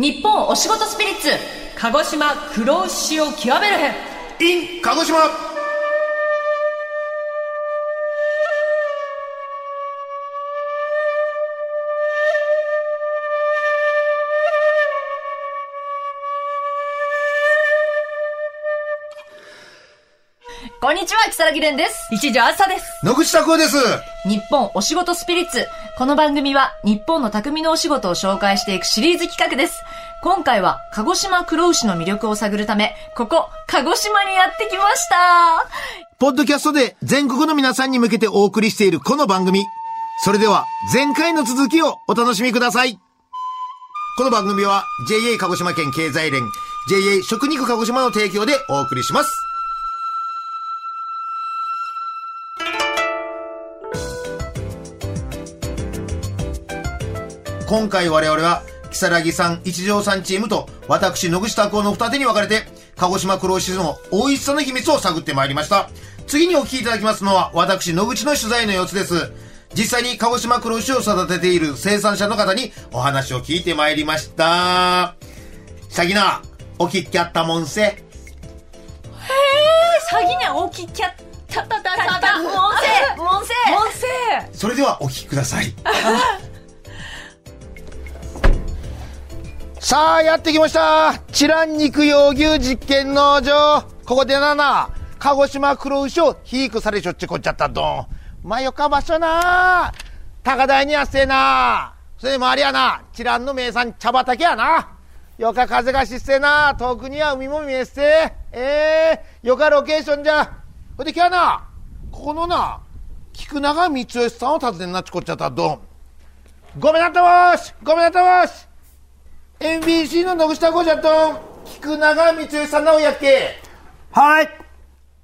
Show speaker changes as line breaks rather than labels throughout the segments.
日本お仕事スピリッツ。鹿児島黒牛を極める編
in 鹿児島。
こんにちは、木更木蓮です。一条朝です。
野口拓夫です
日本お仕事スピリッツ。この番組は日本の匠のお仕事を紹介していくシリーズ企画です。今回は鹿児島黒牛の魅力を探るため、ここ、鹿児島にやってきました。
ポッドキャストで全国の皆さんに向けてお送りしているこの番組それでは前回の続きをお楽しみくださいこの番組は JA 鹿児島県経済連 JA 食肉鹿児島の提供でお送りします今回我々は、木更木さん一条さんチームと、私野口拓夫の二手に分かれて、鹿児島黒牛の美味しさの秘密を探ってまいりました。次にお聞きいただきますのは、私野口の取材の様子です。実際に鹿児島黒牛を育てている生産者の方にお話を聞いてまいりました。シャギナ、お聞きあったもんせ。
詐欺ね、大きいキャッタタタタタ、モンセモンセモンセ
それではお聞きください。さあ、やってきました。チラン肉用牛実験農場。ここでなな、鹿児島黒牛を肥育されちょっちこっちゃったどん。まよか場所な。高台にあせえな。それでもありやな、チランの名産茶畑やな。よか風がしっせえな。遠くには海も見えっせ。ええよかロケーションじゃ。ほいで今日はな、ここのな、菊永光義さんを訪ねんなっちこっちゃったどん。ごめんなったわーしごめんなったわーし NBC の野口拓夫じゃとん菊永光義さんなおやっけ
はい。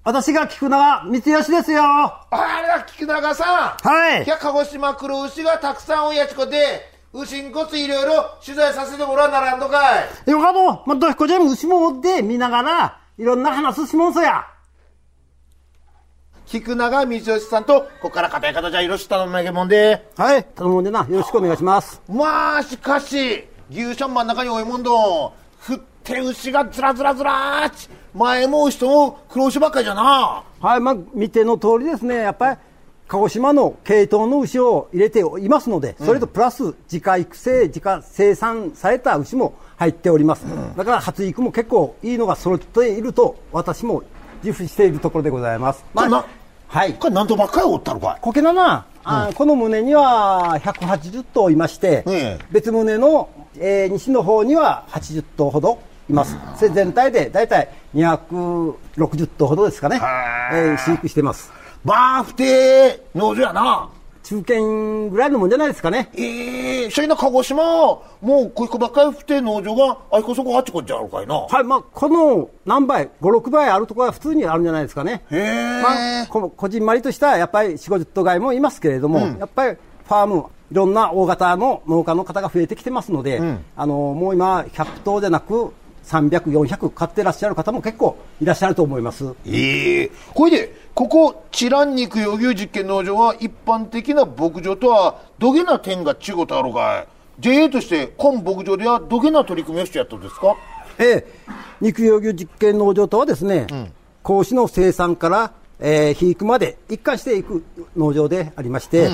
私が菊永光義ですよ。は
あれだ菊永さん
い
い。や鹿児島黒牛がたくさんおやちこで牛んこついろいろ取材させてもらわならんのかい
よかと、まあ、どひこちゃんも牛も持って見ながら、いろんな話しもんそや。
菊永光義さんとここから固い方じゃよろしく頼むげもんで
はい。頼むんでな、よろしくお願いします。
まあしかし牛舎真ん中に多いもんど振って牛がずらずらずらち前も牛とも黒牛ばっかりじゃな
はい。まあ、見ての通りですね、やっぱり、鹿児島の系統の牛を入れていますので、それとプラス自家育成、自家生産された牛も入っております。だから発育も結構いいのが揃っていると、私も自負しているところでございます。
これな
はい。
これ何とばっかりおったのかい？
コケナナ、あこの胸には180頭いまして、
ええ
別胸の、えー西の方には80頭ほどいます。それ全体で大体260頭ほどですかね、えー飼育してます。
バーフテー農場やな。
中堅ぐらいのもんじゃないですかね。
ええそれな鹿児島、もうこいこばっかり不定農場が、あいこそこあっちこっちあるかいな。
はい、まあ、この何倍、5、6倍あるところは普通にあるんじゃないですかね。
へえ。
まあ、ここじんまりとしたやっぱり4、50頭飼いもいますけれども、やっぱりファーム、いろんな大型の農家の方が増えてきてますので、あのもう今、100頭じゃなく、300、400飼ってらっしゃる方も結構いらっしゃると思います。
ええ。これで、ここ、チラン肉用牛実験農場は一般的な牧場とは、どげな点が違うとあるかい ?JA として、今牧場ではどげな取り組みをしてやったんですか？
ええ、肉用牛実験農場とはですね、子牛の生産から、えー肥育まで一貫していく農場でありまして、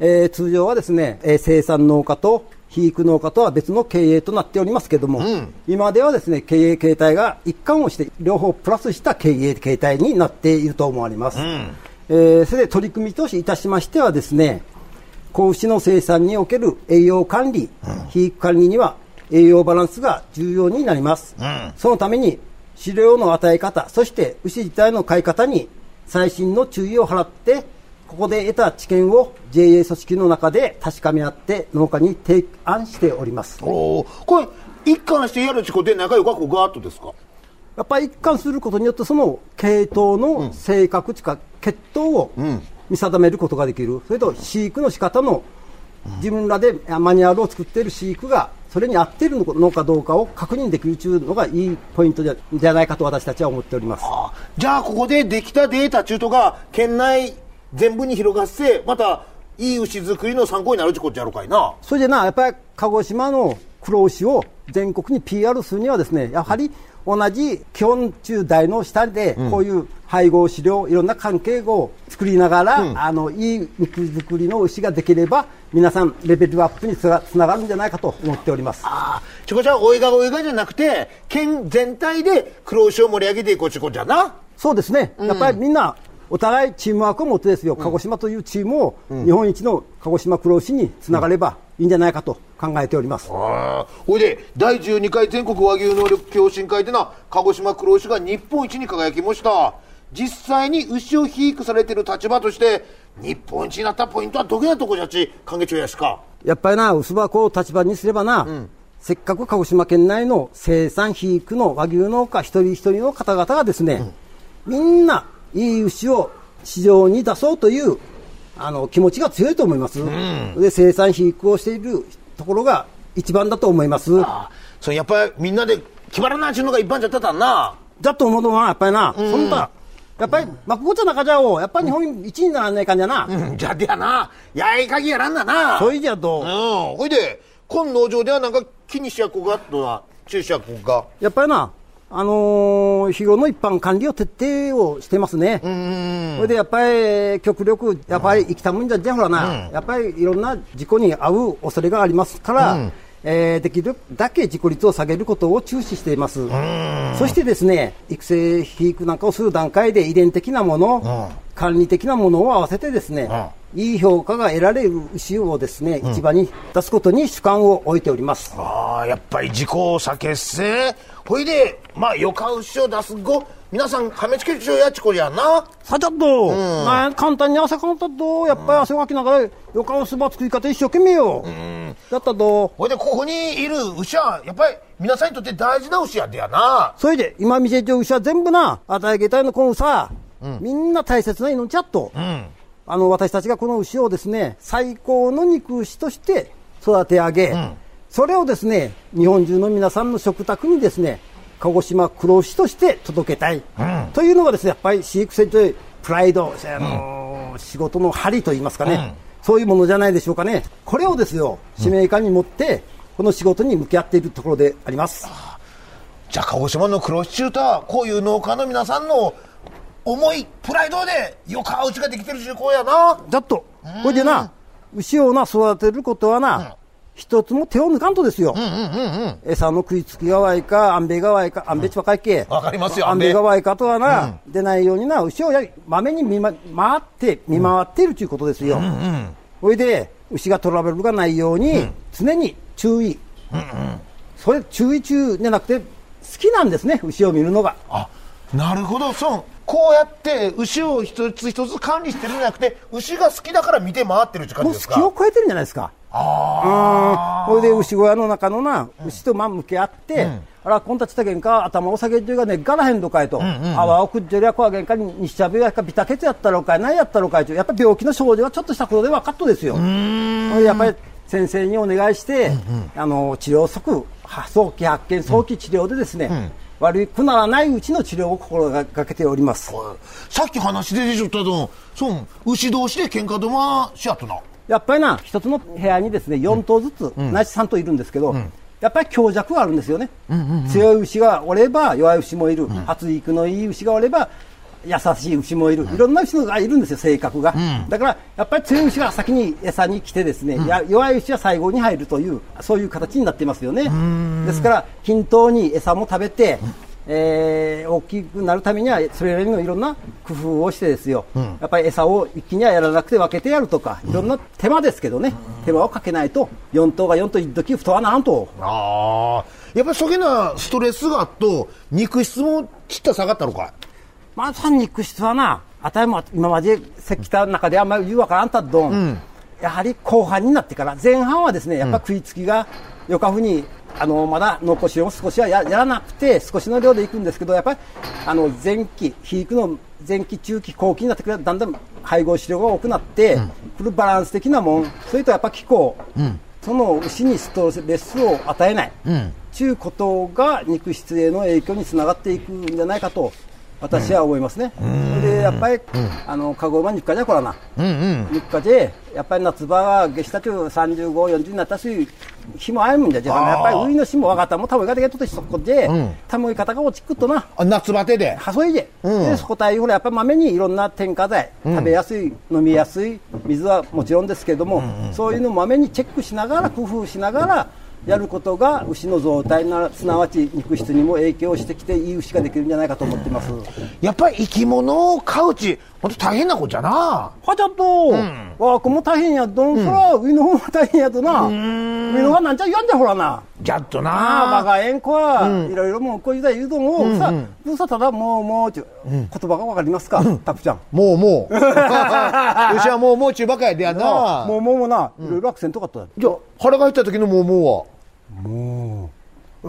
えー通常はですね、えー生産農家と肥育農家とは別の経営となっておりますけども、今ではですね、経営形態が一貫をして、両方プラスした経営形態になっていると思われます。えーそれで取り組みとしいたしましてはですね、子牛の生産における栄養管理、肥育管理には栄養バランスが重要になります。そのために飼料の与え方、そして牛自体の飼い方に細心の注意を払って、ここで得た知見を JA 組織の中で確かめ合って農家に提案しております。
おー。これ、一貫してやるちこで仲良くこうガーッとですか？
やっぱり一貫することによってその系統の性格とか血統を見定めることができる、それと飼育の仕方の自分らでマニュアルを作っている飼育がそれに合っているのかどうかを確認できるというのがいいポイントじゃじゃないかと私たちは思っております。
あじゃあここでできたデータ中途が県内全部に広がってまたいい牛作りの参考になるってことやろかいな。
それでな、やっぱり鹿児島の黒牛を全国に PR するにはですね、やはり同じ基本中大の下で、こういう配合飼料、いろんな関係を作りながら、あの、いい肉作りの牛ができれば、皆さんレベルアップにつながるんじゃないかと思っております。
ああ、ちこちゃん、おいがおいがじゃなくて、県全体で黒牛を盛り上げていこうちこじゃな。
そうですね、やっぱりみんな、お互いチームワークを持ってですよ、鹿児島というチームを日本一の鹿児島黒牛につながればいいんじゃないかと考えております。
ああ、ほいで、第12回全国和牛能力共進会でな、鹿児島黒牛が日本一に輝きました。実際に牛を肥育されている立場として、日本一になったポイントはどこやとこじゃち、関係長やしか。
やっぱりな、薄箱を立場にすればな、せっかく鹿児島県内の生産肥育の和牛農家一人一人の方々がですね、みんないい牛を市場に出そうというあの気持ちが強いと思います、で生産肥育をしているところが一番だと思います。
あそれやっぱりみんなで決まらないちゅうのが一般じゃったたんな。
だと思うのは、やっぱりな、そんな、やっぱり、まあ、ここじゃ中じゃおう、やっぱり日本一にならないかんじゃな。
うん、じゃでやな。やいかぎやらんなな。
そういじゃと、
う？ん。ほいで、今農場ではなんか気にしやこがとは、注視やこが？
やっぱりな、あのー日頃の一般管理を徹底をしてますね。それでやっぱり極力、やっぱり生きたもんじゃじゃほらな、やっぱりいろんな事故に遭う恐れがありますから、えーできるだけ事故率を下げることを注視しています。そしてですね、育成肥育なんかをする段階で遺伝的なもの、管理的なものを合わせてですね、いい評価が得られる牛をですね、市場に出すことに主観を置いております。
ああ、やっぱり事故を避けっせ。ほいで、まあ、よか牛を出す後、皆さん、はめつけるちゅうやっちこりやな。
さちゃっと、まあ、簡単に汗かんたと、やっぱり汗かきながら、よかおすば作り方一生懸命よ。だったと、
ほいで、ここにいる牛は、やっぱり、皆さんにとって大事な牛やでやな。
それで、今見せてる牛は全部な、与えげたいのこのさ、みんな大切な命やっと。
うん。
あの、私たちがこの牛をですね、最高の肉牛として育て上げ、それをですね、日本中の皆さんの食卓にですね、鹿児島黒牛として届けたい。というのがですね、やっぱり飼育船というプライド、あのー仕事の針といいますかね、そういうものじゃないでしょうかね。これをですよ、使命感に持って、この仕事に向き合っているところであります。
じゃあ、鹿児島の黒牛中とは、こういう農家の皆さんの思い、プライドで、よか牛ができてるし、こうやな。
だっと、これでな、牛をな、育てることはな、一つも手を抜かんとですよ。餌の食いつきがわいか、あんべがわいか、あんべちばかいけ。
わかりますよ
あんべがわいかとはな、出ないようにな、牛をやまめに見ま、回って、見回っているということですよ。それで、牛がトラブルがないように、常に注意。それ、注意中じゃなくて、好きなんですね、牛を見るのが。
あ、なるほど、そう。こうやって、牛を一つ一つ管理してるんじゃなくて、牛が好きだから見て回ってるって感
もう
じですか？
好きを超えてるんじゃないですか。
あ
うん。それで牛小屋の中のな、牛とま向き合って、あら、こんたちたけんか、頭を下げてるがね、がらへんどかいと。泡をくっじょりゃこわげんかに、にしちゃべやか、ビタケツやったろかい、何やったろかいと。やっぱ病気の症状はちょっとしたことで分かっとですよ。やっぱり先生にお願いして、あの、治療即、は早期発見、早期治療でですね、悪くならないうちの治療を心がけております。
あ。さっき話で出ちゃったと、そう、牛同士で喧嘩どましやっとな。
やっぱりな、一つの部屋にですね、4頭ずつ、ないし3頭いるんですけど、やっぱり強弱があるんですよね。強い牛がおれば弱い牛もいる。発育のいい牛がおれば優しい牛もいる。いろんな牛がいるんですよ、性格が。だから、やっぱり強い牛が先に餌に来てですね、や弱い牛は最後に入るという、そういう形になっていますよね。ですから、均等に餌も食べて、えー大きくなるためには、それなりのいろんな工夫をしてですよ、やっぱり餌を一気にはやらなくて分けてやるとか、いろんな手間ですけどね、手間をかけないと、4頭が4頭一時太わならんと。
ああ。やっぱりそげなストレスがあっと、肉質もちった下がったのかい？
まあ、三肉質はな、あたりも今までせきた中であんまり言うわからんたっどん、やはり後半になってから、前半はですね、やっぱ食いつきが、よかふに、あの、まだ残しを少しはややらなくて、少しの量でいくんですけど、やっぱり、あの、前期、肥育の前期、中期、後期になってくると、だんだん配合飼料が多くなって、これバランス的なもん、それとやっぱ気候、その牛にストレスを与えない、ちゅうことが肉質への影響につながっていくんじゃないかと、私は思いますね。でで、やっぱり、あの、カゴ馬日課じゃこらな。
うんうん。
日課で、やっぱり夏場は下下中35、40になったし、日もあるんじゃじゃやっぱり上の日も分かったもん、たぶんがでけとってそこで、たむい方が落ちくっとな。
あ夏バテで。
はそいで、
うん
でそこたいほらやっぱりまめにいろんな添加剤、食べやすい飲みやすい水はもちろんですけれども、そういうのをまめにチェックしながら工夫しながらやることが牛の状態なすなわち肉質にも影響してきていい牛ができるんじゃないかと思ってます。
やっぱり生き物を飼うち、本当大変なことじゃな。
はちゃんと、わこも大変やどん、そら上の方も大変やとな、上の方がなんちゃ言わんじゃほらな。
じゃっと
ああ、
な。
バカえんこは、いろいろもうこういう言うとも、さ、うさただもうもうちゅ、言葉がわかりますか、たくちゃん。
もうもう。牛はもうもう中ばかやでやな。
もうもうもな、いろいろアクセントかったよ。
じゃあ腹が入った時のもうもうは？もう。え、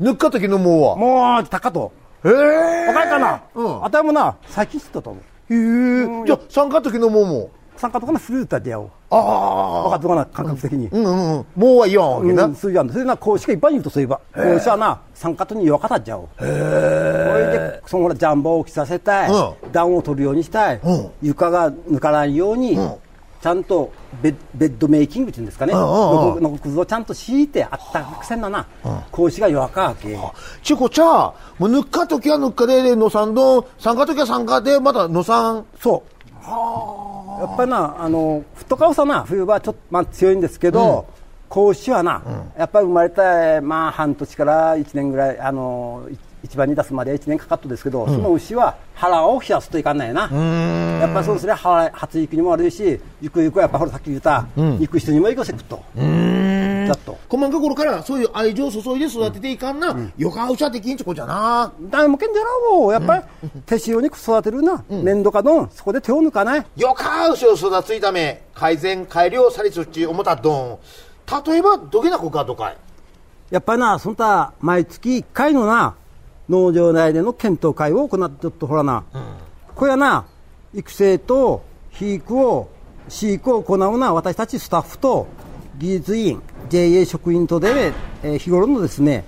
抜っか時のもうは？
もう、たかと。
へえ。
わかるかな、
うん
あたいもな、最近知ったと思う。
へえ。じゃあ参加時のもうも。
参加とかのフルーターでやおう。
ああ。
わかったかな、感覚的に。
うんうんうん。もうは言わんわけな。
うん、そういうやんそれな、こうしか一般に言うとそういえば、こうしはな、参加とに弱かったっちゃおう。これで、そのほら、ジャンボを着させたい、
う
暖を取るようにしたい、
うん
床が抜かないように、ちゃんとベッベッドメイキングっていうんですかね、
うんうんうん
のくずをちゃんと敷いてあったかくせんなな、こうしが弱かわけ。
ちこちゃ、もう抜っか時は抜っかで、のさんどん、参加時は参加で、またのさん。
そう。やっぱりな、あの、フットカウスはな、冬場はちょっと、まあ、強いんですけど、子牛はな、やっぱり生まれた、まあ、半年から1年ぐらい、あの、い一番に出すまで1年かかったですけど、その牛は腹を冷やすといかんないな。やっぱりそうですね、腹発育にも悪いし、ゆくゆくはやっぱほらさっき言った、肉質にもいいかせくと。だと。
細かい頃からそういう愛情を注いで育てていかんな、よかうちゃできんちこじゃな。
誰もけんじゃらおう。やっぱり、手塩に育てるな。面倒かどん、そこで手を抜かない。
よかうしを育ついため、改善、改良されつっち思ったどん。例えば、どげなこかとかい。
やっぱりな、そんた、毎月1回のな、農場内での検討会を行ってっとほらな、これはな、育成と肥育を、飼育を行うな、私たちスタッフと技術員、JA 職員とで、えー日頃のですね、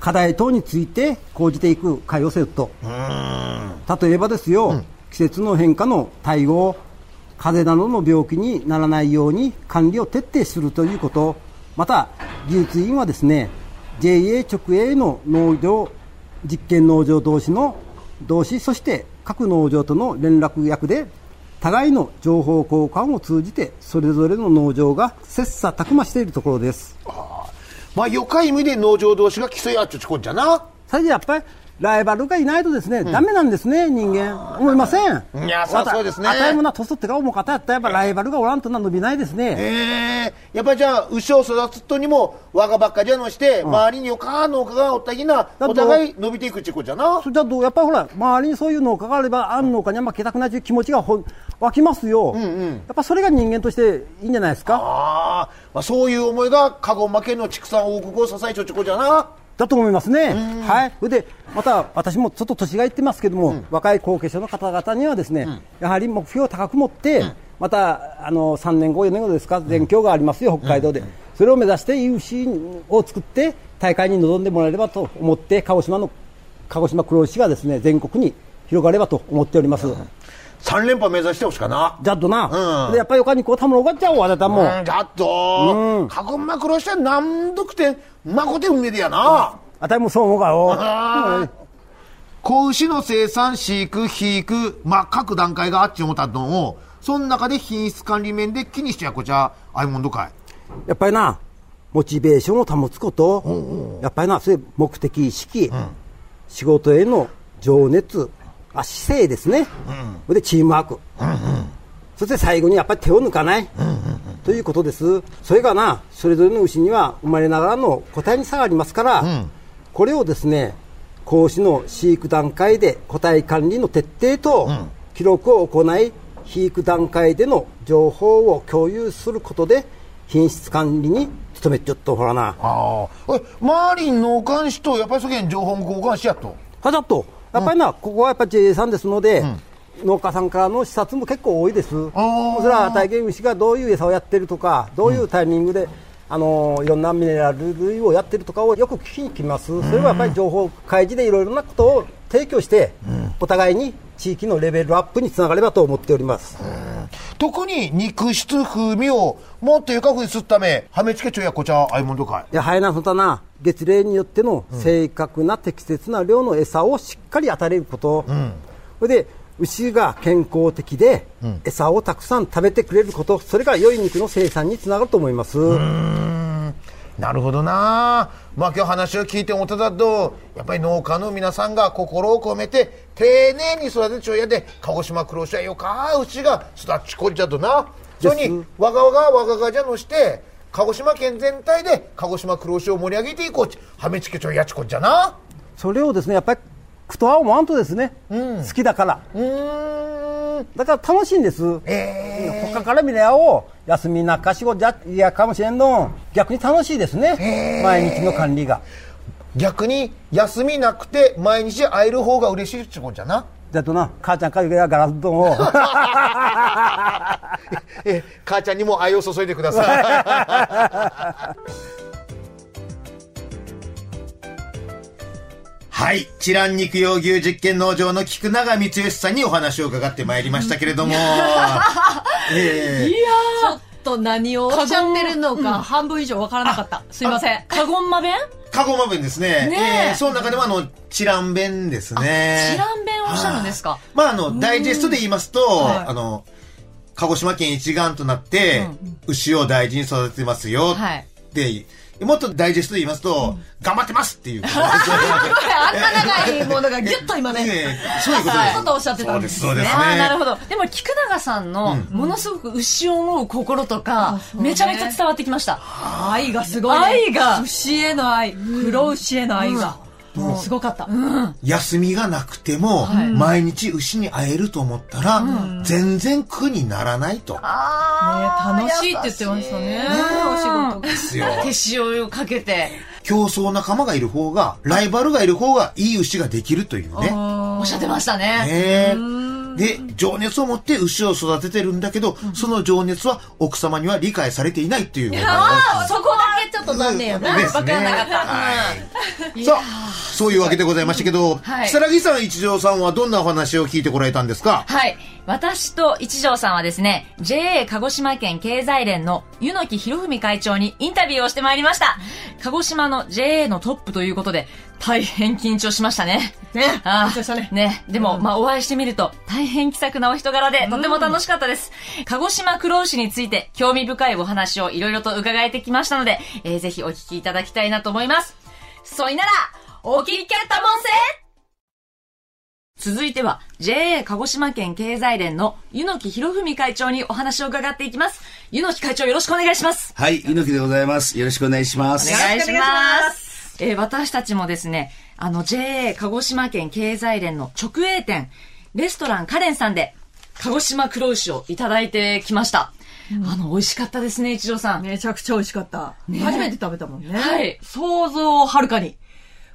課題等について講じていく会をせると。例えばですよ、季節の変化の対応、風邪などの病気にならないように管理を徹底するということ、また技術員はですね、JA 直営の農業、実験農場同士の同士、そして各農場との連絡役で、互いの情報交換を通じて、それぞれの農場が切磋琢磨しているところです。
まあ、よかい意味で農場同士が競い合っちゃちこんじゃな。
それでやっぱり、ライバルがいないとですね、ダメなんですね、人間。思いません。
いやそうそうですね
あたいもな、年取ってから重かったやったら、やっぱライバルがおらんとな伸びないですね。
ええやっぱりじゃあ、牛を育つとにも、我がばっかじゃのして、周りによか農家がおったぎな、
と
お互い伸びていくっちこじゃな
そ。れじゃどうやっぱりほら、周りにそういう農家があれば、あん農家には負けたくないという気持ちがほん湧きますよ、やっぱそれが人間としていいんじゃないですか。
ああ、まあ、そういう思いが、カゴ負けの畜産王国を支えちょっちこじゃな。
だと思いますね。はい。それで、また私もちょっと年がいってますけども、若い後継者の方々にはですね、やはり目標を高く持って、また、あの、3年後、4年後ですか、全強がありますよ、北海道で。それを目指して有志を作って、大会に臨んでもらえればと思って、鹿児島の、鹿児島黒牛がですね、全国に広がればと思っております。
3連覇目指してほしかな。
じゃっとな、
うん。
でやっぱり他にこう、たむろがっちゃおう、あなたも。
うん、だっと、カゴマクロしてなんどくて、まこてうめでやな。
あたりもそう思うかよ。
あー。子牛の生産、飼育、肥育、まあ、各段階があっち思ったのを、その中で品質管理面で気にしちゃこちゃ、ああいうもんどかい。
やっぱりな、モチベーションを保つこと、やっぱりな、そういう目的意識、仕事への情熱、あ姿勢ですね、それでチームワーク、そして最後にやっぱり手を抜かない、ということです。それがな、それぞれの牛には生まれながらの個体に差がありますから、これをですね、子牛の飼育段階で個体管理の徹底と、記録を行い、肥育段階での情報を共有することで、品質管理に努めちょっとほらな。
ああ。え、周りの農家主と、やっぱりそげん情報も交換しやっと？
はじゃっと、やっぱりな、ここはやっぱり JA さんですので、農家さんからの視察も結構多いです。そ
ー。
れは体験牛がどういう餌をやってるとか、どういうタイミングで、あのーいろんなミネラル類をやってるとかをよく聞きに来ます。それはやっぱり情報開示でいろいろなことを提供して、お互いに地域のレベルアップにつながればと思っております。
特に肉質風味をもっとよかふにするため、はめつけちょやこちゃあいもんどかい？
いや、はやなそたな、月齢によっての正確な適切な量の餌をしっかり与えること。それで、牛が健康的で、餌をたくさん食べてくれること、それが良い肉の生産につながると思います。
なるほどなまあ今日話を聞いて思っただと、やっぱり農家の皆さんが心を込めて、丁寧に育てちょやで、鹿児島黒牛はよか牛が育ちこっちゃとな。それに、わがわがわががじゃのして、鹿児島県全体で鹿児島黒牛を盛り上げていこうち、はめつけちょやちこっちゃな。
それをですね、やっぱり、くとは思わんとですね、好きだから。
うーん。
だから楽しいんです。
え
他から見りゃお休みなか仕事じゃいやかもしれんの逆に楽しいですね毎日の管理が
ー、逆に休みなくて毎日会える方が嬉しいっちゅうことじゃな？
だとな母ちゃんからガラス丼を
え母ちゃんにも愛を注いでください。はい。チラン肉用牛実験農場の菊永光義さんにお話を伺ってまいりましたけれども。ええ
ちょっと何をおっしゃってるのか、半分以上わからなかった。すいません。カゴンマ弁？
カゴマ弁ですね。
ねえ
ええその中でもあの、チラン弁ですね。
チラン弁をおっしゃるんですか？
まあ、あの、ダイジェストで言いますと、
はい
あの、鹿児島県一丸となって、牛を大事に育ててますよ。
はい
で、もっとダイジェストで言いますと、頑張ってますっていう。
あんな長いものがギュッと今ね。
ええそういうことです。
そういうことをおっしゃってたんです
そうです、そうですね。
ああ、なるほど。でも、菊永さんの、ものすごく牛を思う心とか、めちゃめちゃ伝わってきました。
愛がすごい、ね。
愛が
牛への愛、黒牛への愛が、すごかった。
休みがなくても、毎日牛に会えると思ったら、全然苦にならないと。
あ
ね、楽しいって言ってましたね。お仕事が。
ですよ。
手塩をかけて、
競争仲間がいる方が、ライバルがいる方がいい牛ができるというね。
おっしゃってましたね。
で、情熱を持って牛を育ててるんだけど、その情熱は奥様には理解されていないっていう。
ああ、そこだけと残念やな。
ですね
わからなかった。
はい。さあ、そういうわけでございましたけど、
はい
如月さん、一条さんはどんなお話を聞いてこられたんですか？
はい。私と一条さんはですね、JA 鹿児島県経済連の湯木博文会長にインタビューをしてまいりました。鹿児島の JA のトップということで、大変緊張しましたね。
ね
ああ
緊張したね
ね。でも、まあ、お会いしてみると、大変気さくなお人柄で、とても楽しかったです。鹿児島黒牛について、興味深いお話をいろいろと伺えてきましたので、えーぜひお聞きいただきたいなと思います。そいなら、お聞きやったもんせ続いては、JA 鹿児島県経済連の湯木博文会長にお話を伺っていきます。湯木会長よろしくお願いします。
はい、猪木でございます。よろしくお願いします。
お願いし。ま
す
えー私たちもですね、あの JA 鹿児島県経済連の直営店、レストランカレンさんで、鹿児島黒牛をいただいてきました。あの、美味しかったですね、一条さん。
めちゃくちゃ美味しかった。
ね
初めて食べたもんね。
はい
想像をはるかに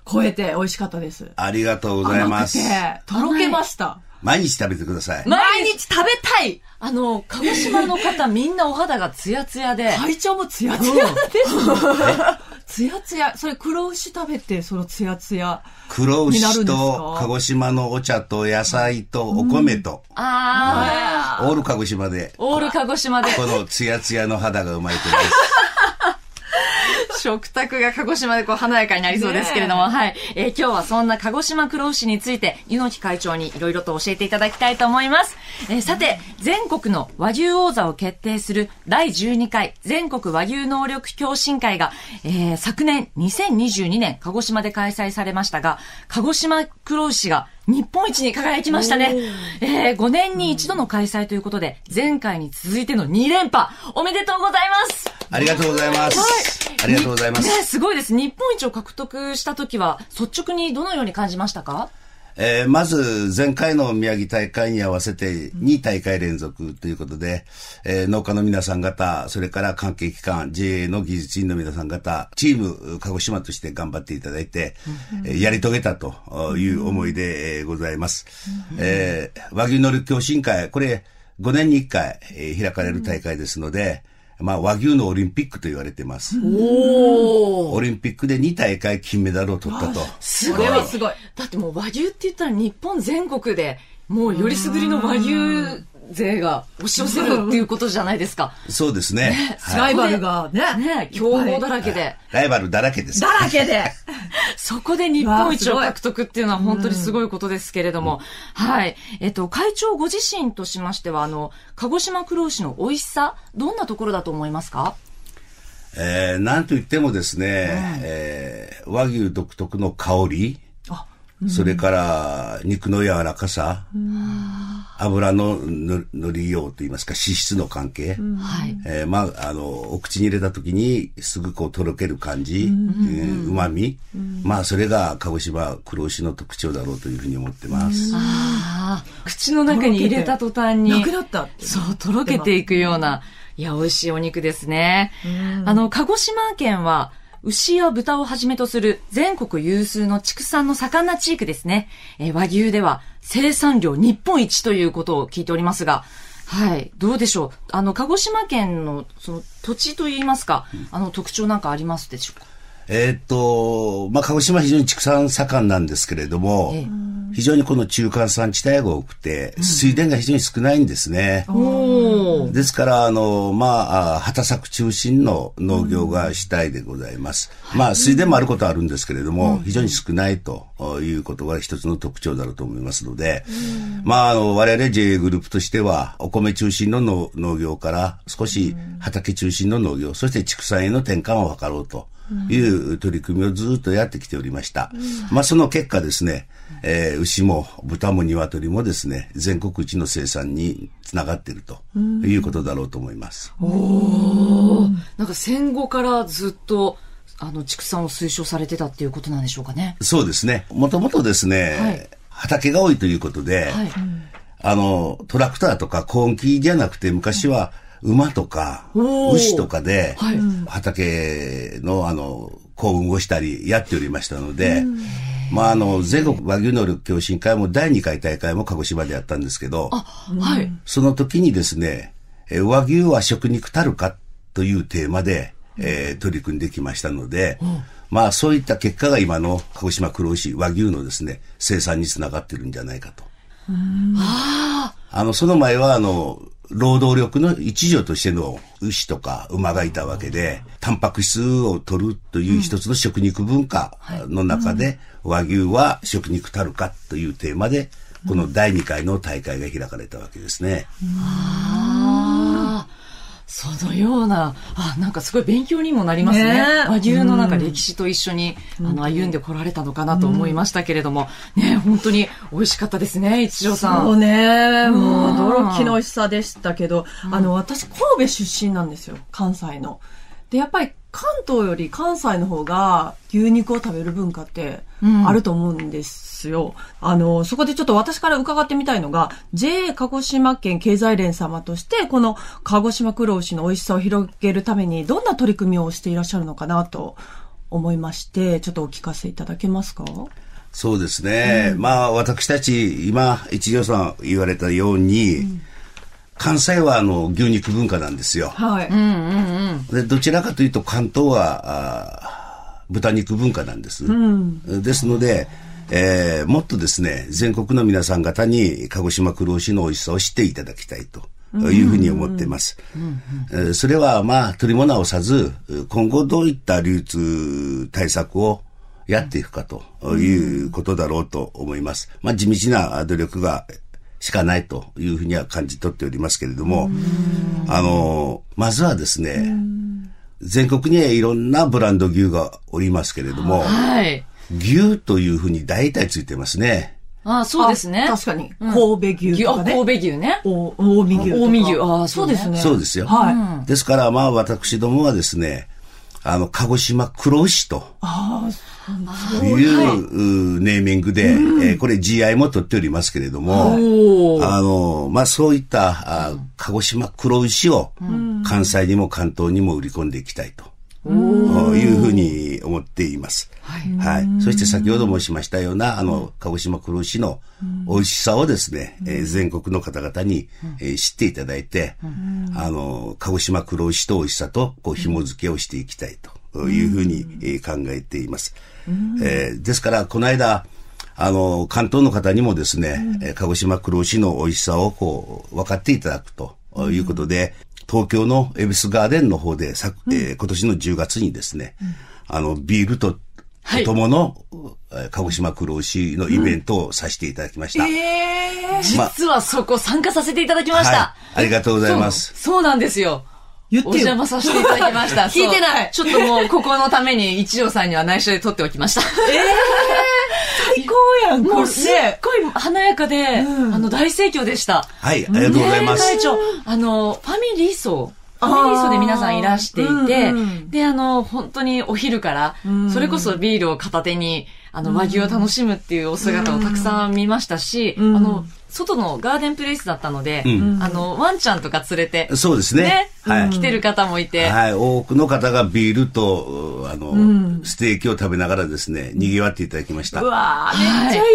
超えて美味しかったです。
ありがとうございます。
甘くて、とろけました。
毎日食べてください。
毎日食べたい。
あの、鹿児島の方 みんなお肌がツヤツヤで、
会長もツヤツヤ。です。ツヤツヤ。それ黒牛食べて、そのツヤツヤ。
黒牛と鹿児島のお茶と野菜とお米と、
あ
オール鹿児島で、
ー、オール鹿児島で、
このツヤツヤの肌が生まれてます。
食卓が鹿児島でこう華やかになりそうですけれども、はい。えー今日はそんな鹿児島黒牛について、猪木会長にいろいろと教えていただきたいと思います。えーさて、全国の和牛王座を決定する第12回全国和牛能力共進会が、えー昨年2022年鹿児島で開催されましたが、鹿児島黒牛が日本一に輝きましたね。えー5年に一度の開催ということで、前回に続いての2連覇、おめでとうございます
ありがとうございます。ありがとうございます。
ね、すごいです。日本一を獲得した時は、率直にどのように感じましたか？
えーまず、前回の宮城大会に合わせて2大会連続ということで、えー農家の皆さん方、それから関係機関、JA の技術員の皆さん方、チーム鹿児島として頑張っていただいて、えーやり遂げたという思いで、えーございます。えー和牛能力共進会、これ5年に1回、えー開かれる大会ですので、まあ和牛のオリンピックと言われてます。オリンピックで2大会金メダルを取ったと。
す
これはすごい。
だってもう和牛って言ったら日本全国でもうよりすぐりの和牛勢が押し寄せるっていうことじゃないですか。
そうですね。
ライバルがね。
ね強豪だらけで。
ライバルだらけです。
だらけで。
そこで日本一を獲得っていうのは本当にすごいことですけれども、はい。えっと、会長ご自身としましては、あの、鹿児島黒牛の美味しさ、どんなところだと思いますか？
えー、なんと言ってもですね、えー、和牛独特の香り、それから肉の柔らかさ、油のののりようといいますか脂質の関係、
はい。
えーまあ、あの、お口に入れた時にすぐこうとろける感じ、うまみ、まあ、それが鹿児島黒牛の特徴だろうというふうに思ってます。
ああ、口の中に入れた途端に。
なくなった
そう、とろけていくような、いや、美味しいお肉ですね。あの、鹿児島県は、牛や豚をはじめとする全国有数の畜産の盛んな地域ですね。えー和牛では生産量日本一ということを聞いておりますが、はい、どうでしょう？あの、鹿児島県の、その、土地といいますか、あの、特徴なんかありますでしょうか？
えーっと、まあ、鹿児島は非常に畜産盛んなんですけれども、
ええ
非常にこの中間産地帯が多くて、水田が非常に少ないんですね。
おー。
ですから、あの、まあ、あ畑作中心の農業が主体でございます。まあ、水田もあることはあるんですけれども、非常に少ないということが一つの特徴だろうと思いますので、まあ、あの、我々 JA グループとしては、お米中心の農農業から少し畑中心の農業、そして畜産への転換を図ろうと。いう取り組みをずっとやってきておりました。まあその結果ですね、えー牛も豚も鶏もですね、全国一の生産につながっているということだろうと思います。
なんか戦後からずっと、あの、畜産を推奨されてたっていうことなんでしょうかね。
そうですね。もともとですね、
はい
畑が多いということで、
はい。
あの、トラクターとか耕運機じゃなくて、昔は馬とか牛とかで
はい、
畑のあの、耕運をしたりやっておりましたので、まあ、あの、全国和牛能力共進会も第2回大会も鹿児島でやったんですけど、
あ、はい。
その時にですね、えー和牛は食肉たるかというテーマで、えー取り組んできましたので、まあそういった結果が今の鹿児島黒牛和牛のですね、生産につながってるんじゃないかと。あの、その前はあの、労働力の一助としての牛とか馬がいたわけで、タンパク質を取るという一つの食肉文化の中で、和牛は食肉たるかというテーマで、この第2回の大会が開かれたわけですね。
ああ、そのような、あ、なんかすごい勉強にもなりますね。
ね
和牛のなんか歴史と一緒に、あの、歩んでこられたのかなと思いましたけれども、ね、本当に美味しかったですね、一条さん。
そうね。もう驚きの美味しさでしたけど、あの、私、神戸出身なんですよ。関西の。で、やっぱり関東より関西の方が牛肉を食べる文化って
うん
あると思うんですよ。あの、そこでちょっと私から伺ってみたいのが、JA 鹿児島県経済連様として、この鹿児島黒牛の美味しさを広げるために、どんな取り組みをしていらっしゃるのかなと思いまして、ちょっとお聞かせいただけますか？
そうですね。まあ、私たち、今、一条さん言われたように、関西はあの、牛肉文化なんですよ。
はい。
でどちらかというと関東はあー豚肉文化なんです。ですので、えーもっとですね、全国の皆さん方に鹿児島黒牛の美味しさを知っていただきたいというふうに思っています。えーそれはまあ、取り物をさず、今後どういった流通対策をやっていくかということだろうと思います。まあ、地道な努力がしかないというふうには感じ取っておりますけれども、あの、まずはですね、全国にはいろんなブランド牛がおりますけれども、
はい。
牛というふうに大体ついてますね。
あそうですね。
あ確かに。神戸牛とかね。
神戸牛ね。
お近江牛とか。
近江牛あーそうね
そうですね。
そうですよ。
はい。
ですから、まあ、私どもはですね、あの、鹿児島黒牛と
あ
いう、うネーミングで、えーこれ GI も取っておりますけれども、あの、まあ、そういった、あ鹿児島黒牛を関西にも関東にも売り込んでいきたいと。いうふうに思っています。はい。そして先ほど申しましたような、あの、鹿児島黒牛の美味しさをですね、えー全国の方々に、えー知っていただいて、あの、鹿児島黒牛と美味しさと、こう、紐付けをしていきたいというふうに、えー考えています。えーですから、この間、あの、関東の方にもですね、えー鹿児島黒牛の美味しさをこう、分かっていただくということで、東京の恵比寿ガーデンの方で、さえー今年の10月にですね、あの、ビールと、
はい。
ともの、えー鹿児島黒牛のイベントをさせていただきました。ま
実はそこ参加させていただきました。
はい。ありがとうございます。
そうなんですよ。
言ってよ
お邪魔させていただきました。
聞いてない
ちょっともう、ここのために一条さんには内緒で撮っておきました。
最高やん、
もうすっ
ね。
ごい華やかで、あの、大盛況でした。
はい、ありがとうございます。
ね会長、あの、ファミリー層。ファミリー層で皆さんいらしていて、
うんうん
で、あの、本当にお昼から、それこそビールを片手に、あの、和牛を楽しむっていうお姿をたくさん見ましたし、
ん
あの、外のガーデンプレイスだったので、
ん
あの、ワンちゃんとか連れて、
そうですね。
ね、
はい。
来てる方もいて、
はい、多くの方がビールと、あの、ステーキを食べながらですね、賑わっていただきました。
うわめっちゃい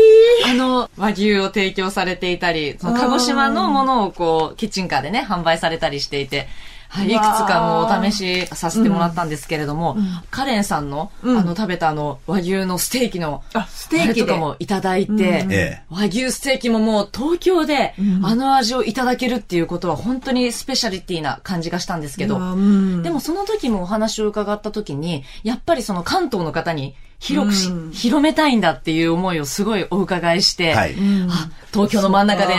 い。
あの、和牛を提供されていたり、その鹿児島のものをこう、キッチンカーでね、販売されたりしていて、はい、いくつかもお試しさせてもらったんですけれども、カレンさんの、あの、食べたあの、和牛のステーキの、
あステーキ
とかもいただいて、
ええ。
和牛ステーキももう東京で、あの味をいただけるっていうことは本当にスペシャリティな感じがしたんですけど、でもその時もお話を伺った時に、やっぱりその関東の方に広くし、
うん。
広めたいんだっていう思いをすごいお伺いして、
はい。
あ東京の真ん中で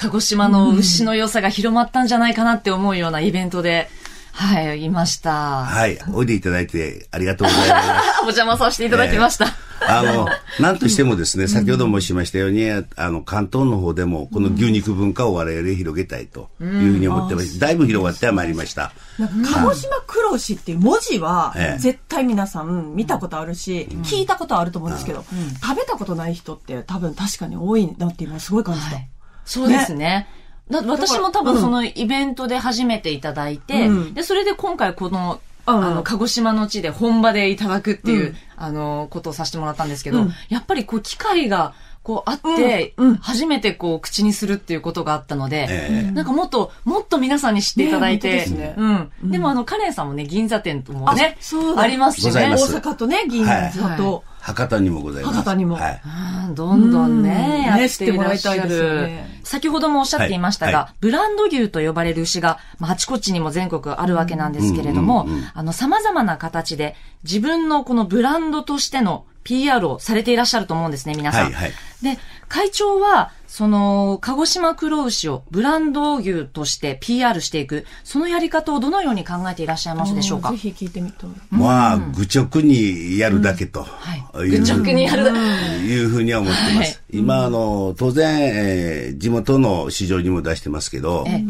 鹿児島の牛の良さが広まったんじゃないかなって思うようなイベントで、はい、いました。
はい。おいでいただいてありがとうございます。
お邪魔させていただきました。
あの、なんとしてもですね、先ほど申しましたように、あの、関東の方でも、この牛肉文化を我々広げたいというふうに思ってます。だいぶ広がってはまいりました。
鹿児島黒牛っていう文字は
ええ
絶対皆さん見たことあるし、聞いたことあると思うんですけど、食べたことない人って多分確かに多いなっていうのはすごい感じた。
はいそうですね。だ私も多分そのイベントで初めていただいて、
うん。
で、それで今回この、
うん。
あの、鹿児島の地で本場でいただくっていう、
うん。
あの、ことをさせてもらったんですけど、
うん。
やっぱりこう、機会が、こう、あって、
うん。うん。
初めてこう、口にするっていうことがあったので、
ええ。
なんかもっと、もっと皆さんに知っていただい
ね。
て、うん。でもあの、カレンさんもね、銀座店ともね、
あそうだ。
ありますしね。
ございま。す。
大阪とね、銀座と、
博多にもございます。
博多にも
はい。
うんどんどんね、
うん
やっていらっしゃ
ね知ってもらいたいですね。
先ほどもおっしゃっていましたが、
はいは
ブランド牛と呼ばれる牛が、まあ、あちこちにも全国あるわけなんですけれども、あの、様々な形で自分のこのブランドとしての PR をされていらっしゃると思うんですね、皆さん。
はいはい
で、会長は、その、鹿児島黒牛をブランド牛として PR していく、そのやり方をどのように考えていらっしゃいますでしょうか？
ぜひ聞いてみたい。
まあ、愚直にやるだけと。
はい。
いう
愚直にやるだ
いうふうには思ってます。今、あの、当然、えー地元の市場にも出してますけど、
え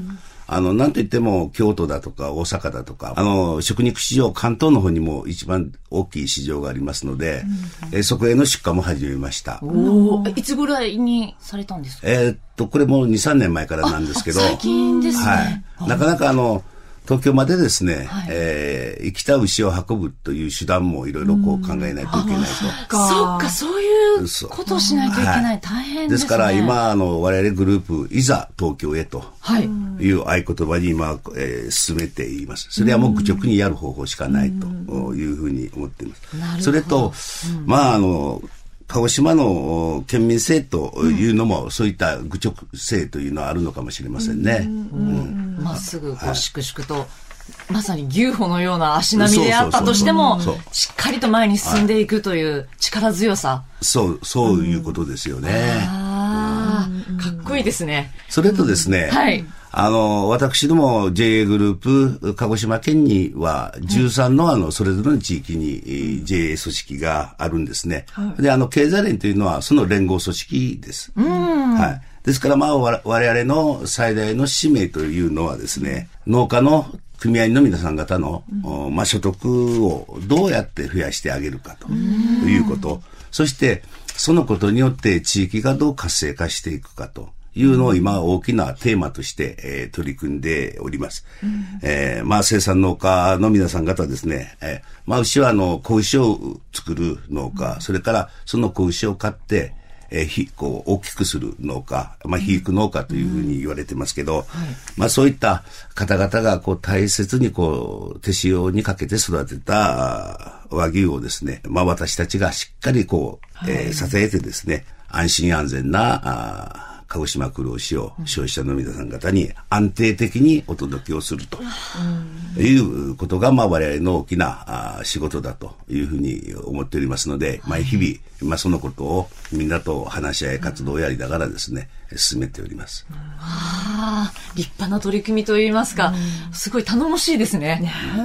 あの、なんといっても、京都だとか大阪だとか、あの、食肉市場、関東の方にも一番大きい市場がありますので、えーそこへの出荷も始めました。
おーいつぐらいにされたんですか？
えーっと、これも2、3年前からなんですけど、
最近ですね。
はい。なかなかあの、東京までですね、
はい
えー生きた牛を運ぶという手段もいろいろこう考えないといけないと。
そっか、そういうことをしないといけない。
はい
大変
で
ですすね。
から、今、あの、我々グループ、いざ東京へと
はい。
いう合言葉に今、えー進めています。それはもう愚直にやる方法しかないというふうに思っています。それと、まあ、あの、鹿児島のお県民性というのも、そういった愚直性というのはあるのかもしれませんね。
まっすぐ、こう、粛々と、まさに牛歩のような足並みであったとしてもしっかりと前に進んでいくという力強さ。
そう、そういうことですよね。
ああ、かっこいいですね。
それとですね、
はい
あの、私ども JA グループ、鹿児島県には13のあの、それぞれの地域にえー JA 組織があるんですね。で、あの、経済連というのはその連合組織です。はい。ですから、まあ、わ我々の最大の使命というのはですね、農家の組合の皆さん方の、おまあ、所得をどうやって増やしてあげるかということ。そして、そのことによって地域がどう活性化していくかと。いうのを今大きなテーマとして、えー取り組んでおります。えーまあ生産農家の皆さん方ですね、えーまあ牛はあの子牛を作る農家、それからその子牛を買って、えーひこう大きくする農家、まあ肥育農家というふうに言われてますけど、まあそういった方々がこう大切にこう手塩にかけて育てたあ和牛をですね、まあ私たちがしっかりこう、えー支えてですね、安心安全な、あー鹿児島黒牛を消費者の皆さん方に安定的にお届けをすると。いうことが、まあ我々の大きな仕事だというふうに思っておりますので、まあ日々、まあそのことをみんなと話し合い活動をやりながらですね、進めております。
ああ、立派な取り組みといいますか、すごい頼もしいですね。